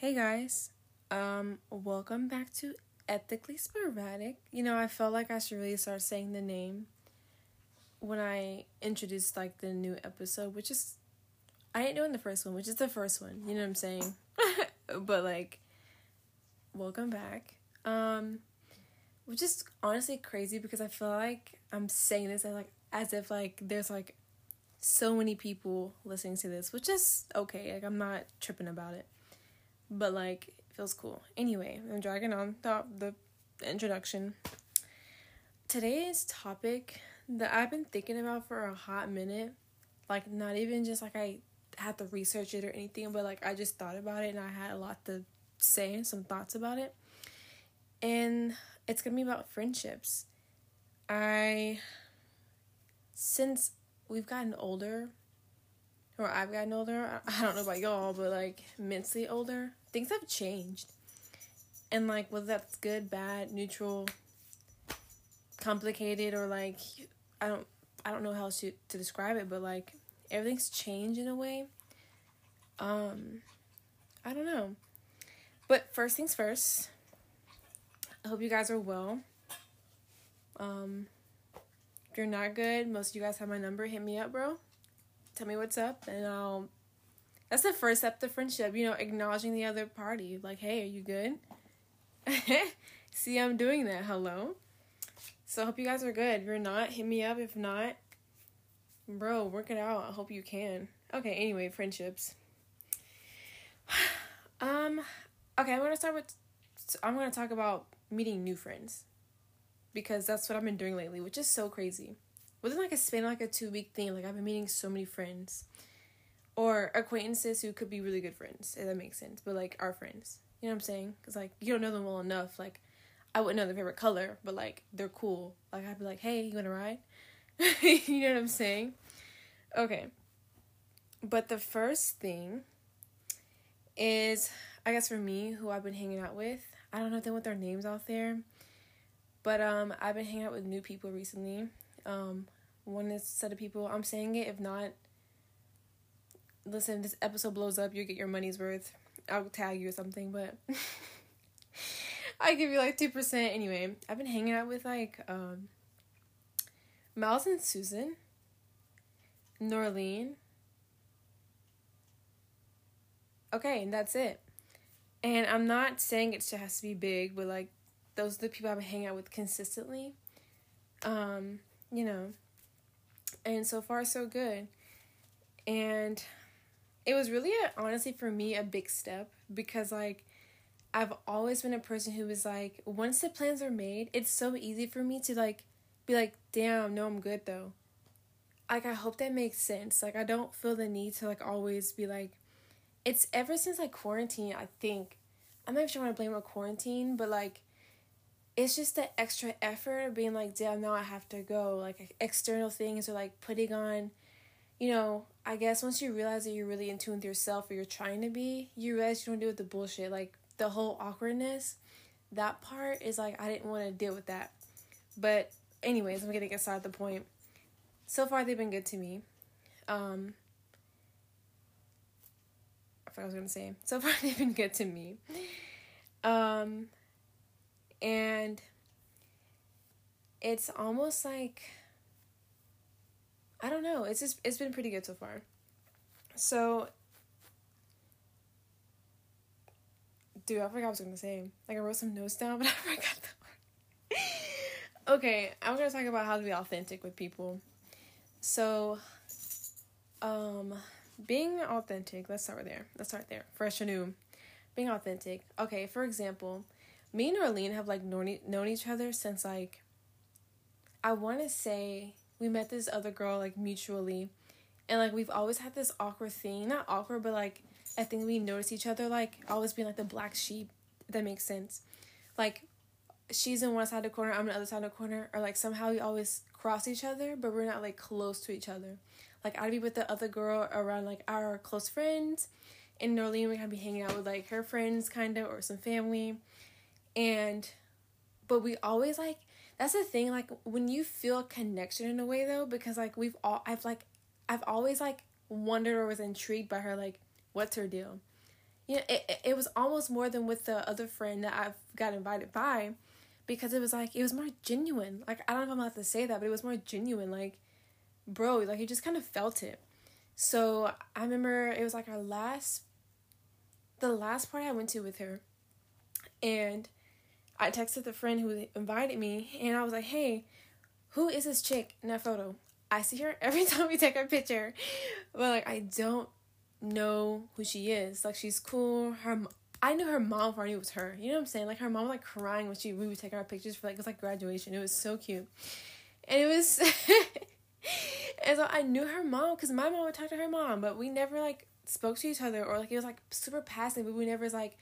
Hey guys, um, welcome back to Ethically Sporadic. You know, I felt like I should really start saying the name when I introduced like the new episode, which is I ain't doing the first one, which is the first one. You know what I'm saying? but like, welcome back. Um, which is honestly crazy because I feel like I'm saying this as like as if like there's like so many people listening to this, which is okay. Like I'm not tripping about it but like it feels cool. Anyway, I'm dragging on the the introduction. Today's topic that I've been thinking about for a hot minute, like not even just like I had to research it or anything, but like I just thought about it and I had a lot to say, and some thoughts about it. And it's gonna be about friendships. I since we've gotten older, or I've gotten older, I don't know about y'all, but like mentally older, things have changed. And like whether that's good, bad, neutral, complicated or like I don't I don't know how to to describe it, but like everything's changed in a way. Um I don't know. But first things first. I hope you guys are well. Um if you're not good, most of you guys have my number, hit me up, bro. Tell me what's up and I'll that's the first step to friendship, you know, acknowledging the other party. Like, hey, are you good? See, I'm doing that. Hello. So I hope you guys are good. If you're not, hit me up. If not, bro, work it out. I hope you can. Okay, anyway, friendships. um, okay, I'm gonna start with I'm gonna talk about meeting new friends. Because that's what I've been doing lately, which is so crazy. Within like a span like a two week thing, like I've been meeting so many friends or acquaintances who could be really good friends, if that makes sense. But like our friends, you know what I'm saying? Because like you don't know them well enough. Like I wouldn't know their favorite color, but like they're cool. Like I'd be like, hey, you wanna ride? you know what I'm saying? Okay. But the first thing is, I guess for me, who I've been hanging out with. I don't know if they want their names out there, but um, I've been hanging out with new people recently. Um, one set of people. I'm saying it. If not, listen, this episode blows up, you get your money's worth. I'll tag you or something, but I give you like 2%. Anyway, I've been hanging out with like um Miles and Susan, Norlene. Okay, and that's it. And I'm not saying it has to be big, but like those are the people I've been hanging out with consistently. Um, you know. And so far so good. And it was really a, honestly for me a big step because like I've always been a person who was like once the plans are made, it's so easy for me to like be like, "Damn, no, I'm good though." Like I hope that makes sense. Like I don't feel the need to like always be like it's ever since like quarantine, I think. I'm not sure I want to blame on quarantine, but like it's just the extra effort of being like, damn, now I have to go. Like external things or like putting on you know, I guess once you realize that you're really in tune with yourself or you're trying to be, you realize you don't deal with the bullshit. Like the whole awkwardness, that part is like I didn't want to deal with that. But anyways, I'm gonna get started the point. So far they've been good to me. Um I forgot I was gonna say. So far they've been good to me. Um and it's almost like I don't know. It's just it's been pretty good so far. So Dude, I forgot what I was gonna say. Like I wrote some notes down, but I forgot the word. okay, I'm gonna talk about how to be authentic with people. So um being authentic, let's start right there. Let's start there. Fresh and new. Being authentic. Okay, for example, me and Arlene have like known, known each other since like I wanna say we met this other girl like mutually. And like we've always had this awkward thing not awkward but like i think we notice each other like always being like the black sheep that makes sense. Like she's in one side of the corner i'm on the other side of the corner or like somehow we always cross each other but we're not like close to each other. Like i'd be with the other girl around like our close friends and Norlene would kind of be hanging out with like her friends kind of or some family and but we always like that's the thing like when you feel connection in a way though because like we've all i've like i've always like wondered or was intrigued by her like what's her deal you know, it, it was almost more than with the other friend that I've got invited by because it was like, it was more genuine. Like, I don't know if I'm allowed to say that, but it was more genuine. Like, bro, like, you just kind of felt it. So I remember it was like our last, the last party I went to with her. And I texted the friend who invited me and I was like, hey, who is this chick in that photo? I see her every time we take a picture, but like I don't know who she is. Like she's cool. Her I knew her mom before I knew it was her. You know what I'm saying? Like her mom was like crying when she we would take our pictures for like it was like graduation. It was so cute, and it was. and so I knew her mom because my mom would talk to her mom, but we never like spoke to each other or like it was like super passive, but we never was like.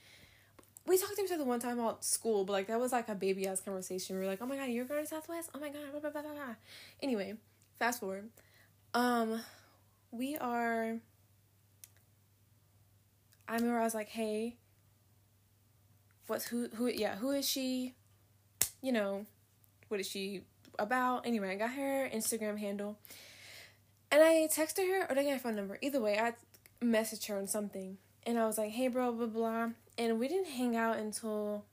We talked to each other one time about school, but like that was like a baby ass conversation. We were like, "Oh my god, you're going to Southwest? Oh my god!" Blah, blah, blah, blah. Anyway, fast forward. Um, we are I remember I was like, hey, what's who who yeah, who is she? You know, what is she about? Anyway, I got her Instagram handle. And I texted her or did I get her phone number? Either way, I messaged her on something. And I was like, hey bro, blah blah And we didn't hang out until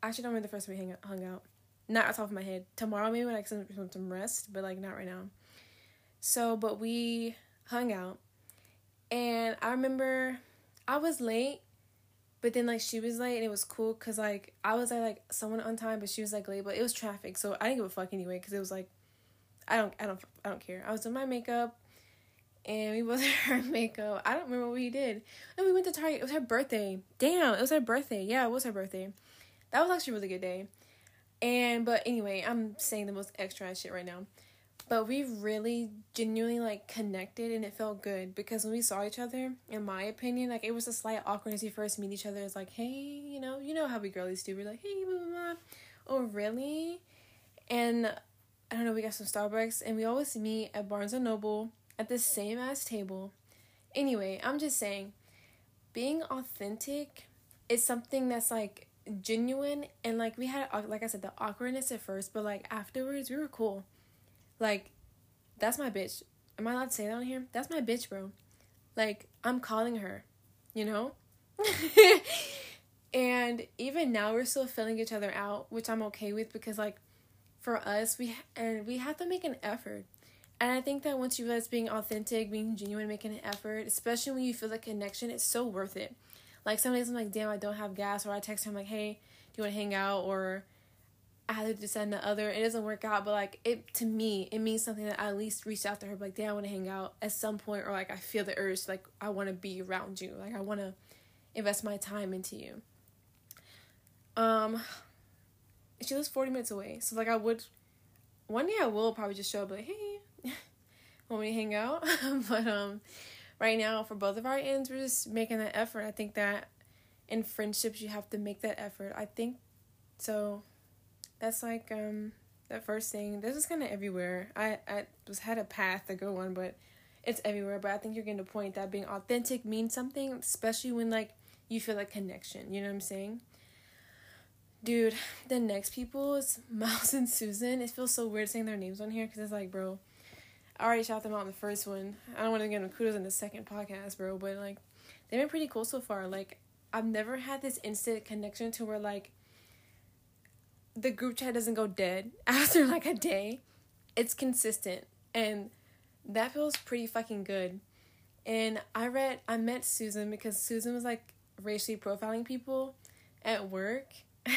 I actually don't remember the first time we hang hung out. Not off top of my head. Tomorrow maybe when I get some, some rest, but like not right now. So, but we hung out. And I remember I was late, but then like she was late and it was cool because like I was at like someone on time, but she was like late, but it was traffic, so I didn't give a fuck anyway because it was like I don't I don't I don't care. I was doing my makeup and we both her makeup. I don't remember what we did. And we went to Target. It was her birthday. Damn, it was her birthday. Yeah, it was her birthday. That was actually a really good day. And but anyway, I'm saying the most extra shit right now but we really genuinely like connected and it felt good because when we saw each other in my opinion like it was a slight awkwardness you first meet each other it's like hey you know you know how we girlies do we're like hey blah, blah, blah. oh really and i don't know we got some starbucks and we always meet at barnes and noble at the same ass table anyway i'm just saying being authentic is something that's like genuine and like we had uh, like i said the awkwardness at first but like afterwards we were cool like, that's my bitch. Am I allowed to say that on here? That's my bitch, bro. Like, I'm calling her, you know? and even now we're still filling each other out, which I'm okay with because like for us, we and we have to make an effort. And I think that once you realize being authentic, being genuine, making an effort, especially when you feel the connection, it's so worth it. Like some days I'm like, damn, I don't have gas, or I text him like, hey, do you want to hang out? Or I had to decide the other. It doesn't work out, but like it to me, it means something that I at least reached out to her, like, damn, I want to hang out at some point, or like I feel the urge, like I want to be around you, like I want to invest my time into you. Um, she lives forty minutes away, so like I would, one day I will probably just show up, like, hey, me to hang out? but um, right now for both of our ends, we're just making that effort. I think that in friendships you have to make that effort. I think so that's like um that first thing. This is kind of everywhere. I I was had a path to go on, but it's everywhere. But I think you're getting the point that being authentic means something, especially when like you feel like connection. You know what I'm saying? Dude, the next people is Miles and Susan. It feels so weird saying their names on here because it's like, bro, I already shout them out in the first one. I don't want to get them kudos in the second podcast, bro. But like, they've been pretty cool so far. Like, I've never had this instant connection to where like the group chat doesn't go dead after like a day. It's consistent and that feels pretty fucking good. And I read I met Susan because Susan was like racially profiling people at work.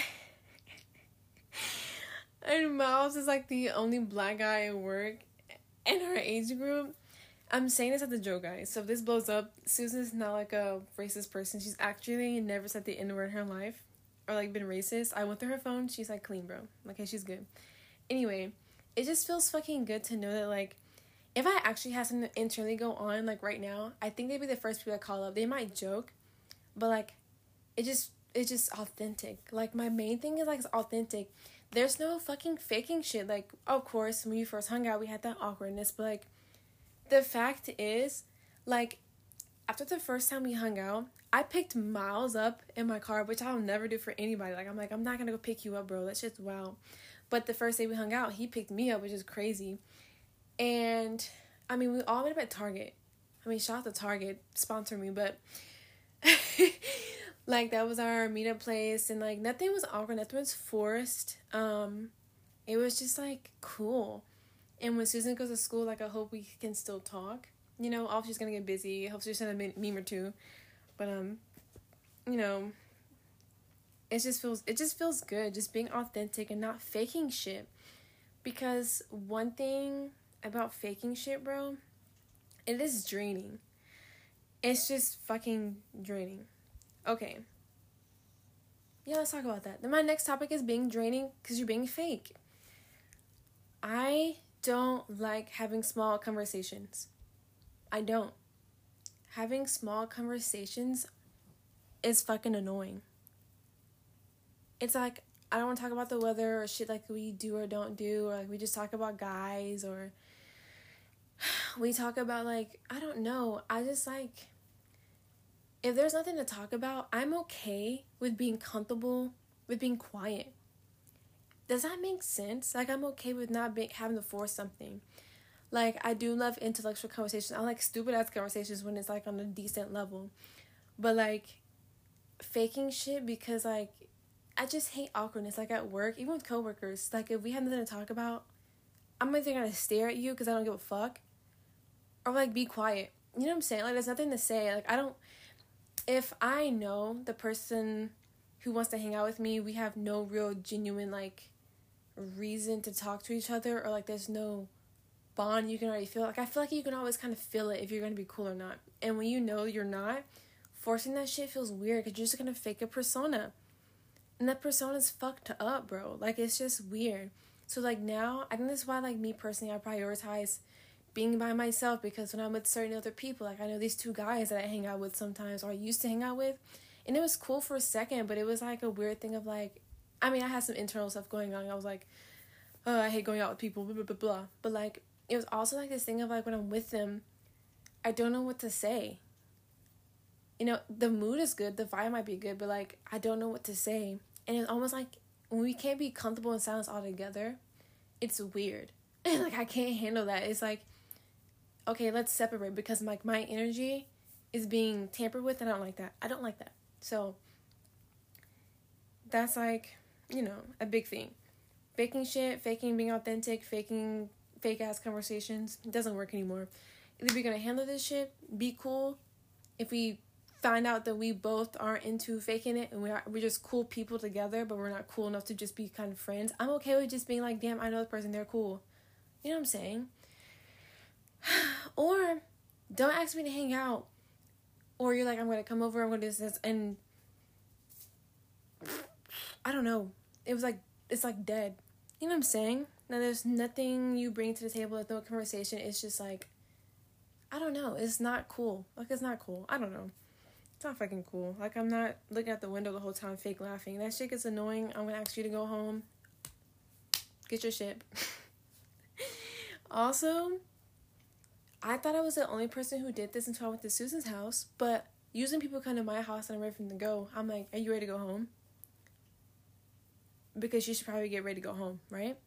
and Miles is like the only black guy at work in our age group. I'm saying this as a joke, guys. So if this blows up, Susan's not like a racist person. She's actually never said the N word in her life or like been racist. I went through her phone. She's like clean, bro. Okay, she's good. Anyway, it just feels fucking good to know that like if I actually had something internally go on like right now, I think they'd be the first people I call up. They might joke, but like it just it's just authentic. Like my main thing is like it's authentic. There's no fucking faking shit. Like of course when we first hung out we had that awkwardness, but like the fact is like after the first time we hung out, I picked Miles up in my car, which I'll never do for anybody. Like I'm like, I'm not gonna go pick you up, bro. That's just wow. But the first day we hung out, he picked me up, which is crazy. And I mean, we all met up at Target. I mean, shout out to Target, sponsor me, but like that was our meetup place and like nothing was awkward, nothing was forced. Um it was just like cool. And when Susan goes to school, like I hope we can still talk. You know, obviously she's gonna get busy. I hope she's send a meme or two. But um, you know, it just feels it just feels good just being authentic and not faking shit. Because one thing about faking shit, bro, it is draining. It's just fucking draining. Okay. Yeah, let's talk about that. Then my next topic is being draining because you're being fake. I don't like having small conversations. I don't. Having small conversations is fucking annoying. It's like I don't want to talk about the weather or shit like we do or don't do, or like we just talk about guys or we talk about like I don't know. I just like if there's nothing to talk about, I'm okay with being comfortable with being quiet. Does that make sense? Like I'm okay with not being having to force something. Like I do love intellectual conversations. I like stupid ass conversations when it's like on a decent level. But like faking shit because like I just hate awkwardness. Like at work, even with coworkers, like if we have nothing to talk about, I'm either gonna stare at you because I don't give a fuck, or like be quiet. You know what I'm saying? Like there's nothing to say. Like I don't. If I know the person who wants to hang out with me, we have no real genuine like reason to talk to each other or like there's no bond you can already feel like i feel like you can always kind of feel it if you're gonna be cool or not. And when you know you're not forcing that shit feels weird because you're just gonna fake a persona. And that persona's fucked up bro. Like it's just weird. So like now i think that's why like me personally i prioritize being by myself because when i'm with certain other people like i know these two guys that i hang out with sometimes or i used to hang out with and it was cool for a second but it was like a weird thing of like I mean, I had some internal stuff going on. I was like, oh, I hate going out with people, blah, blah, blah, blah. But, like, it was also, like, this thing of, like, when I'm with them, I don't know what to say. You know, the mood is good, the vibe might be good, but, like, I don't know what to say. And it's almost like when we can't be comfortable in silence altogether, it's weird. And, like, I can't handle that. It's like, okay, let's separate because, like, my energy is being tampered with, and I don't like that. I don't like that. So, that's like you know, a big thing. Faking shit, faking being authentic, faking fake ass conversations it doesn't work anymore. Either we're gonna handle this shit, be cool. If we find out that we both aren't into faking it and we're we're just cool people together, but we're not cool enough to just be kind of friends. I'm okay with just being like, damn, I know this person, they're cool. You know what I'm saying? or don't ask me to hang out. Or you're like, I'm gonna come over, I'm gonna do this, and I don't know it was like it's like dead. You know what I'm saying? Now there's nothing you bring to the table, there's no conversation. It's just like I don't know. It's not cool. Like it's not cool. I don't know. It's not fucking cool. Like I'm not looking at the window the whole time fake laughing. That shit gets annoying. I'm gonna ask you to go home. Get your shit. also, I thought I was the only person who did this until I went to Susan's house, but using people come to my house and I'm ready for them to go, I'm like, Are you ready to go home? because you should probably get ready to go home, right?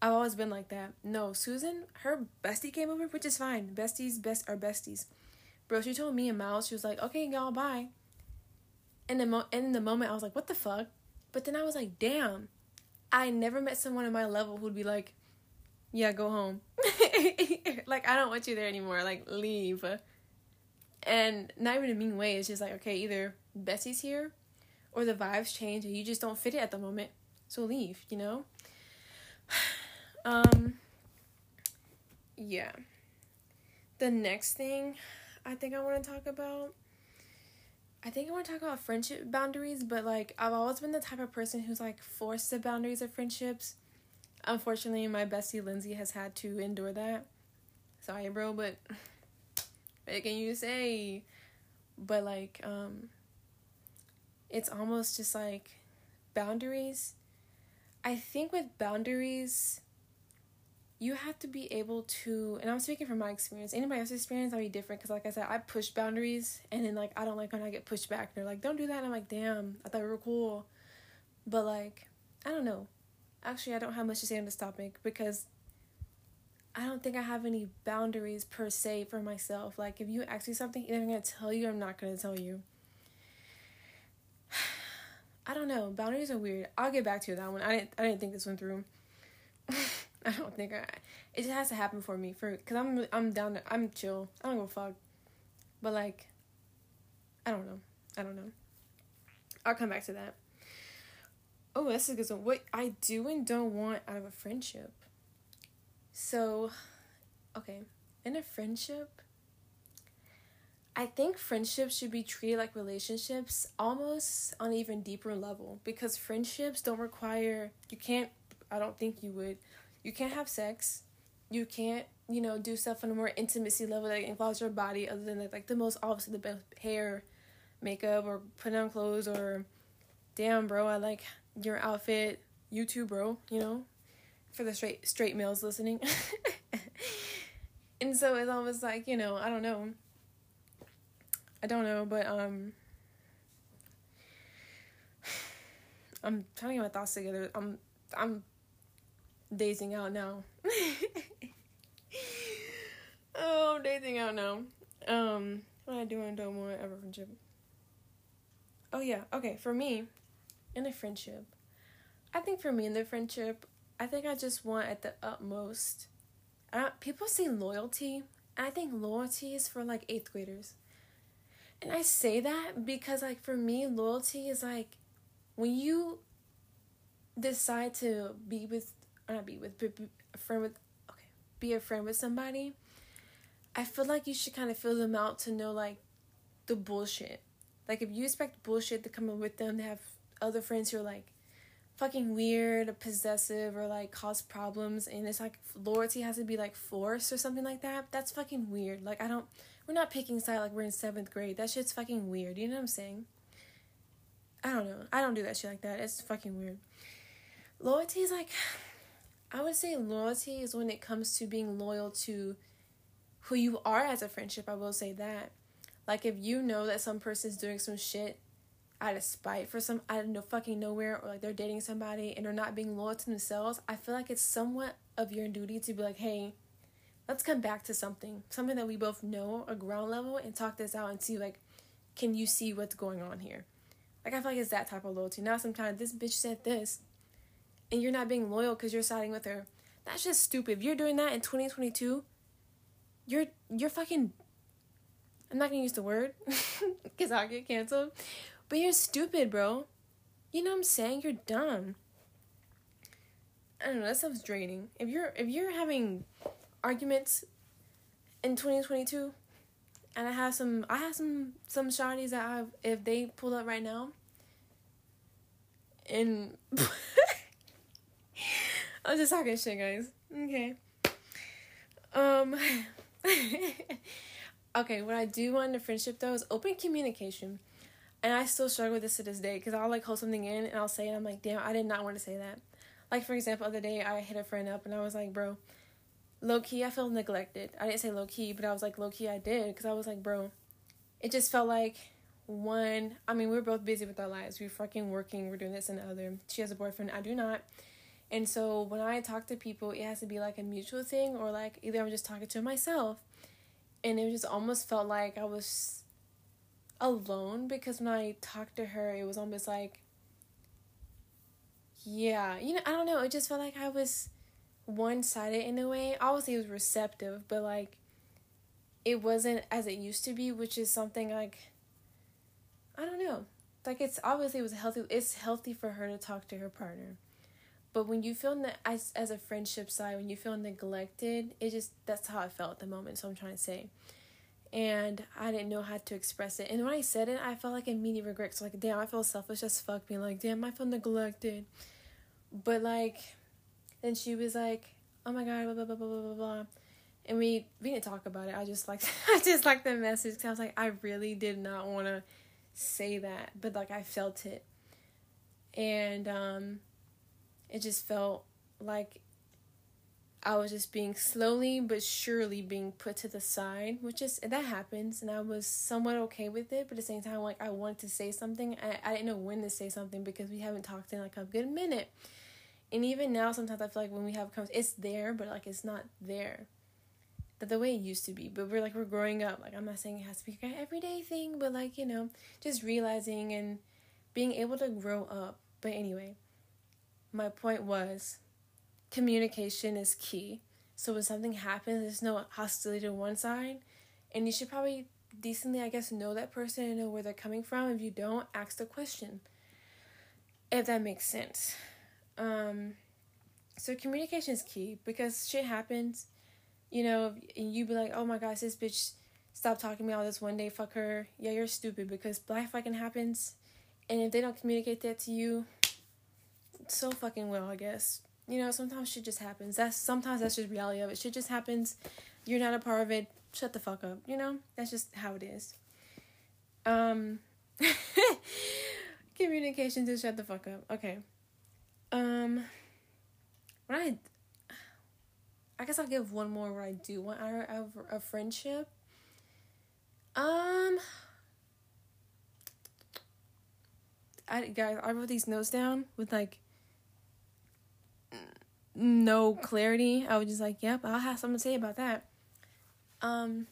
I've always been like that. No, Susan, her bestie came over, which is fine. Besties, best are besties. Bro, she told me and Miles, she was like, okay, y'all, bye. And, the mo- and in the moment, I was like, what the fuck? But then I was like, damn, I never met someone on my level who'd be like, yeah, go home. like, I don't want you there anymore. Like, leave. And not even a mean way. It's just like, okay, either Bessie's here or the vibes change and you just don't fit it at the moment. So leave, you know? um yeah. The next thing I think I want to talk about I think I want to talk about friendship boundaries, but like I've always been the type of person who's like forced the boundaries of friendships. Unfortunately, my bestie Lindsay has had to endure that. Sorry, bro, but what can you say? But like um it's almost just like boundaries I think with boundaries, you have to be able to, and I'm speaking from my experience. Anybody else's experience might be different because, like I said, I push boundaries, and then like I don't like when I get pushed back. They're like, "Don't do that." And I'm like, "Damn, I thought we were cool," but like, I don't know. Actually, I don't have much to say on this topic because I don't think I have any boundaries per se for myself. Like, if you ask me something, either I'm gonna tell you or I'm not gonna tell you. I don't know. Boundaries are weird. I'll get back to that one. I didn't I didn't think this one through. I don't think I. It just has to happen for me for because I'm I'm down. To, I'm chill. I don't give a fuck. But like, I don't know. I don't know. I'll come back to that. Oh, that's a good one. What I do and don't want out of a friendship. So, okay, in a friendship, I think friendships should be treated like relationships almost on an even deeper level because friendships don't require, you can't, I don't think you would, you can't have sex, you can't, you know, do stuff on a more intimacy level that involves your body other than like, the most obviously the best hair, makeup, or putting on clothes, or damn, bro, I like your outfit, you too, bro, you know, for the straight straight males listening. and so it's almost like, you know, I don't know I don't know, but um I'm trying to get my thoughts together. I'm I'm dazing out now. oh, I'm dazing out now. Um, what I do and don't want ever friendship. Oh yeah, okay. For me, in a friendship, I think for me in the friendship, I think I just want at the utmost. I people say loyalty, I think loyalty is for like eighth graders. And I say that because, like, for me, loyalty is like when you decide to be with, or not be with, be a friend with, okay, be a friend with somebody. I feel like you should kind of fill them out to know, like, the bullshit. Like, if you expect bullshit to come in with them, they have other friends who are like fucking weird or possessive or like cause problems, and it's like loyalty has to be like forced or something like that. That's fucking weird. Like, I don't we're not picking side like we're in seventh grade. That shit's fucking weird. You know what I'm saying? I don't know. I don't do that shit like that. It's fucking weird. Loyalty is like, I would say loyalty is when it comes to being loyal to who you are as a friendship. I will say that. Like if you know that some person's doing some shit out of spite for some out of no fucking nowhere or like they're dating somebody and they're not being loyal to themselves, I feel like it's somewhat of your duty to be like, hey, let's come back to something, something that we both know, a ground level, and talk this out and see like, can you see what's going on here? Like I feel like it's that type of loyalty. Not sometimes this bitch said this, and you're not being loyal because you're siding with her. That's just stupid. If you're doing that in 2022, you're you're fucking. I'm not gonna use the word because I'll get canceled, but you're stupid, bro. You know what I'm saying? You're dumb. I don't know. That stuff's draining. If you're if you're having arguments in 2022 and I have some I have some some shawties that I have if they pull up right now and I'm just talking shit guys. Okay. Um Okay, what I do want in a friendship though is open communication. And I still struggle with this to this day because I'll like hold something in and I'll say it. I'm like, damn, I did not want to say that. Like for example, other day I hit a friend up and I was like, bro, low key, I felt neglected. I didn't say low key, but I was like, low key, I did. Because I was like, bro, it just felt like one, I mean, we are both busy with our lives. We are fucking working, we're doing this and the other. She has a boyfriend, I do not. And so when I talk to people, it has to be like a mutual thing or like either I'm just talking to myself. And it just almost felt like I was alone because when I talked to her, it was almost like, yeah, you know, I don't know. It just felt like I was one sided in a way. Obviously, it was receptive, but like it wasn't as it used to be, which is something like I don't know. Like it's obviously it was healthy. It's healthy for her to talk to her partner, but when you feel that as as a friendship side, when you feel neglected, it just that's how I felt at the moment. So I'm trying to say, and I didn't know how to express it. And when I said it, I felt like immediate regret. So like, damn, I feel selfish as fuck, being like, damn, I feel neglected. But like then she was like, "Oh my god, blah blah blah blah blah blah," and we we didn't talk about it. I just like I just like the message because I was like, I really did not want to say that, but like I felt it, and um, it just felt like I was just being slowly but surely being put to the side, which is that happens, and I was somewhat okay with it. But at the same time, like I wanted to say something, I I didn't know when to say something because we haven't talked in like a good minute, and even now, sometimes I feel like when we have conversations, it's there, but like it's not there. That the way it used to be. But we're like we're growing up. Like I'm not saying it has to be an everyday thing, but like you know, just realizing and being able to grow up. But anyway, my point was communication is key. So when something happens, there's no hostility to one side, and you should probably decently, I guess, know that person and know where they're coming from. If you don't, ask the question. If that makes sense. Um, so communication is key because shit happens, you know, and you be like, oh my gosh, this bitch stopped talking to me all this one day, fuck her. Yeah, you're stupid because life fucking happens. And if they don't communicate that to you, so fucking well, I guess. You know, sometimes shit just happens. That's sometimes that's just reality of it. Shit just happens. You're not a part of it. Shut the fuck up. You know, that's just how it is. Um, communication. Just shut the fuck up. Okay. Um, when I, I guess I'll give one more where I do want out of a friendship. Um, I guys, I wrote these notes down with like no clarity. I was just like, yep, I'll have something to say about that. Um,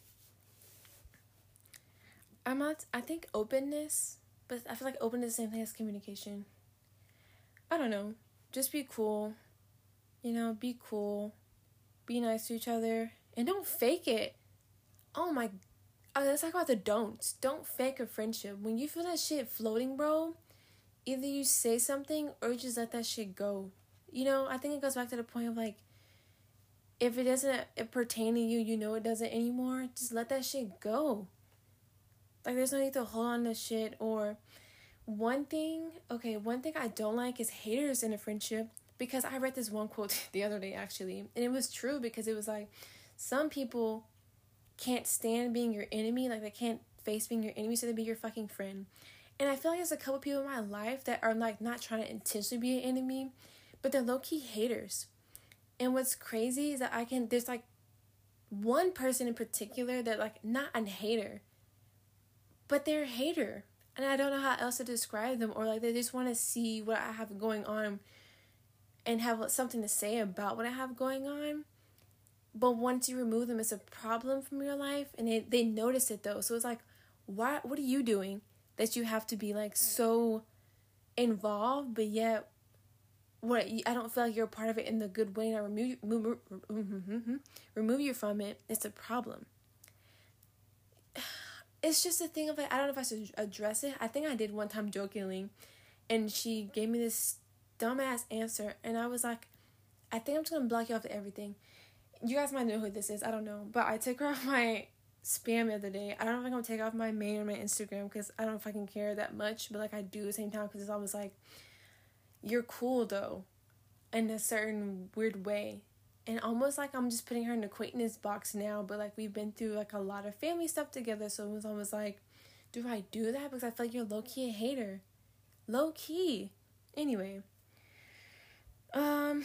I'm not, I think openness, but I feel like openness is the same thing as communication. I don't know. Just be cool. You know, be cool. Be nice to each other. And don't fake it. Oh my. Oh, let's talk about the don'ts. Don't fake a friendship. When you feel that shit floating, bro, either you say something or you just let that shit go you know, I think it goes back to the point of like, if it doesn't it pertain to you, you know it doesn't anymore, just let that shit go. Like, there's no need to hold on to shit. Or, one thing, okay, one thing I don't like is haters in a friendship because I read this one quote the other day actually, and it was true because it was like, some people can't stand being your enemy, like, they can't face being your enemy, so they be your fucking friend. And I feel like there's a couple people in my life that are like not trying to intentionally be an enemy, but they're low key haters. And what's crazy is that I can, there's like one person in particular that, like, not a hater, but they're a hater. And I don't know how else to describe them, or like they just want to see what I have going on and have something to say about what I have going on. But once you remove them, it's a problem from your life, and they, they notice it though. So it's like, why? What are you doing that you have to be like so involved, but yet what I don't feel like you're a part of it in the good way and I remove remove, mm-hmm, mm-hmm, remove you from it, it's a problem. It's just a thing of like I don't know if I should address it. I think I did one time jokingly, and she gave me this dumbass answer, and I was like, I think I'm just gonna block you off of everything. You guys might know who this is. I don't know, but I took her off my spam the other day. I don't know if I'm gonna take off my main or my Instagram because I don't can care that much, but like I do at the same time because it's always like you're cool though in a certain weird way. And almost like i'm just putting her in the acquaintance box now but like we've been through like a lot of family stuff together so it was almost like do i do that? Because i feel like you're low-key a hater. Low-key. Anyway. Um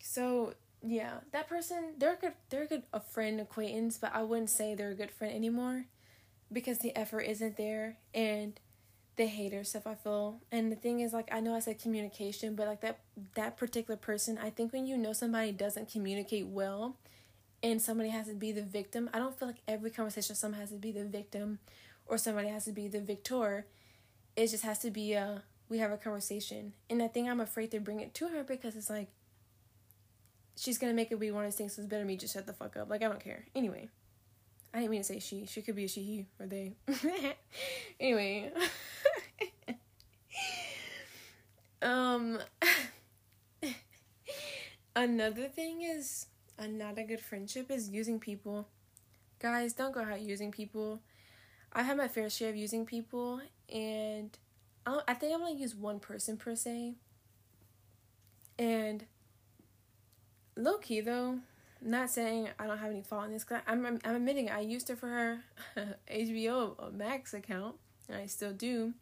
so yeah. That person they're a good they're a good a friend acquaintance but i wouldn't say they're a good friend anymore because the effort isn't there. And the hater stuff I feel. And the thing is like I know I said communication, but like that that particular person, I think when you know somebody doesn't communicate well and somebody has to be the victim, I don't feel like every conversation someone has to be the victim or somebody has to be the victor. It just has to be a we have a conversation. And I think I'm afraid to bring it to her because it's like she's gonna make it be one of things so it's better me just shut the fuck up. Like I don't care. Anyway. I didn't mean to say she. She could be a she, he, or they. anyway. um. another thing is, another good friendship is using people. Guys, don't go out using people. I have my fair share of using people, and I, think I'm gonna use one person per se. And low key though, not saying I don't have any fault in this. Cause I'm I'm admitting I used her for her HBO Max account, and I still do.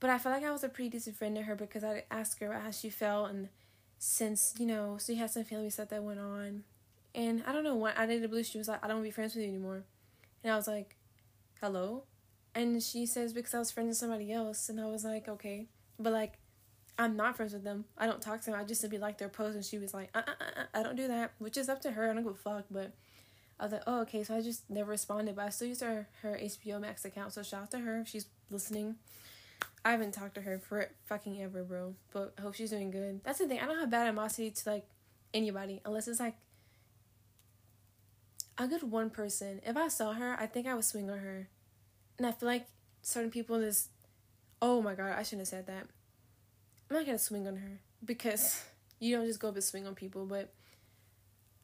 But I felt like I was a pretty decent friend to her because I'd ask her how she felt, and since you know, she had some family stuff that went on, and I don't know what I did. The blue she was like, I don't want to be friends with you anymore, and I was like, hello, and she says because I was friends with somebody else, and I was like, okay, but like I'm not friends with them. I don't talk to them. I just simply like their post, and she was like, uh, uh, uh, uh, I don't do that, which is up to her. I don't give a fuck. But I was like, oh, okay. So I just never responded, but I still use her her HBO Max account. So shout out to her she's listening. I haven't talked to her for fucking ever, bro. But I hope she's doing good. That's the thing. I don't have bad animosity to like anybody unless it's like a good one person. If I saw her, I think I would swing on her. And I feel like certain people in this oh my god, I shouldn't have said that. I'm not gonna swing on her because you don't just go up and swing on people, but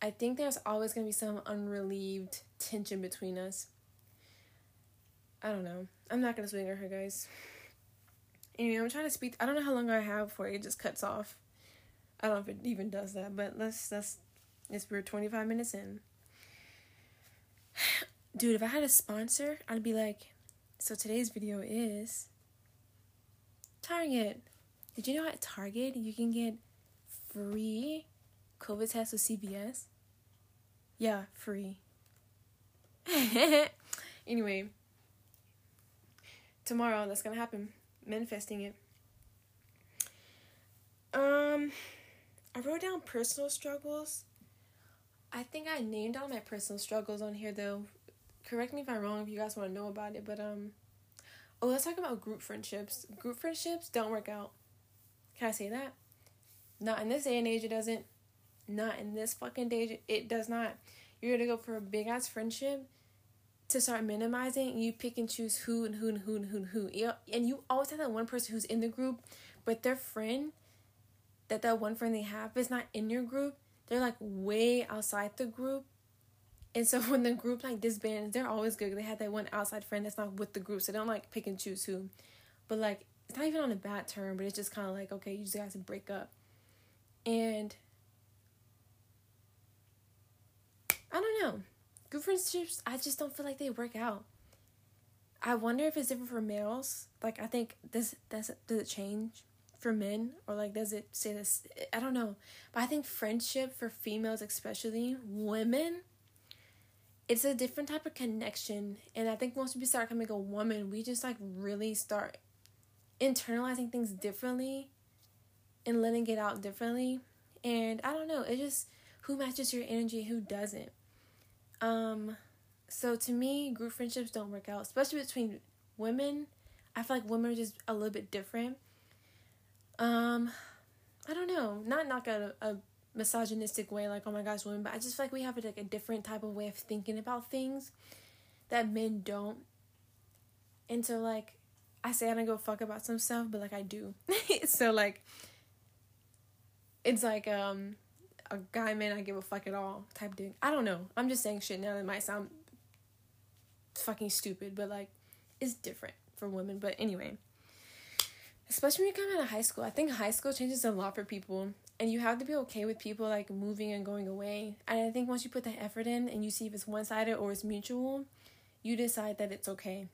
I think there's always gonna be some unrelieved tension between us. I don't know. I'm not gonna swing on her, guys. Anyway, I'm trying to speak. I don't know how long I have before it just cuts off. I don't know if it even does that, but let's let's. It's we're 25 minutes in. Dude, if I had a sponsor, I'd be like, so today's video is Target. Did you know at Target you can get free COVID tests with CVS? Yeah, free. anyway, tomorrow that's gonna happen. Manifesting it. Um, I wrote down personal struggles. I think I named all my personal struggles on here though. Correct me if I'm wrong if you guys want to know about it, but um oh let's talk about group friendships. Group friendships don't work out. Can I say that? Not in this day and age it doesn't. Not in this fucking day it does not. You're gonna go for a big ass friendship to start minimizing, you pick and choose who and who and who and who and who. And you always have that one person who's in the group, but their friend, that that one friend they have is not in your group. They're like way outside the group. And so when the group like disbands, they're always good. They have that one outside friend that's not with the group, so they don't like pick and choose who. But like it's not even on a bad term, but it's just kind of like okay, you just to break up. And I don't know group friendships, I just don't feel like they work out. I wonder if it's different for males. Like, I think this does does it change for men or like does it say this? I don't know, but I think friendship for females, especially women, it's a different type of connection. And I think once we start becoming a woman, we just like really start internalizing things differently and letting it out differently. And I don't know, it just who matches your energy, who doesn't. Um, so to me, group friendships don't work out, especially between women. I feel like women are just a little bit different. Um, I don't know, not not a, a misogynistic way, like oh my gosh, women, but I just feel like we have like a different type of way of thinking about things that men don't. And so like, I say I don't go fuck about some stuff, but like I do. so like, it's like um a guy may not give a fuck at all type thing. I don't know. I'm just saying shit now that might sound fucking stupid, but like it's different for women. But anyway, especially when you come out of high school, I think high school changes a lot for people, and you have to be okay with people like moving and going away. And I think once you put the effort in and you see if it's one sided or it's mutual, you decide that it's okay.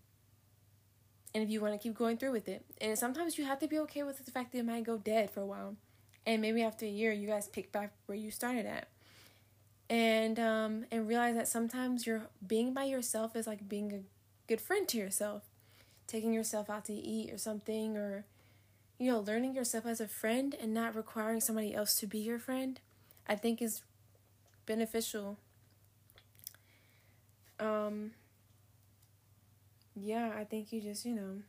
And if you want to keep going through with it, and sometimes you have to be okay with the fact that it might go dead for a while and maybe after a year you guys pick back where you started at. And um and realize that sometimes you're being by yourself is like being a good friend to yourself. Taking yourself out to eat or something or you know learning yourself as a friend and not requiring somebody else to be your friend i think is beneficial. Um yeah i think you just you know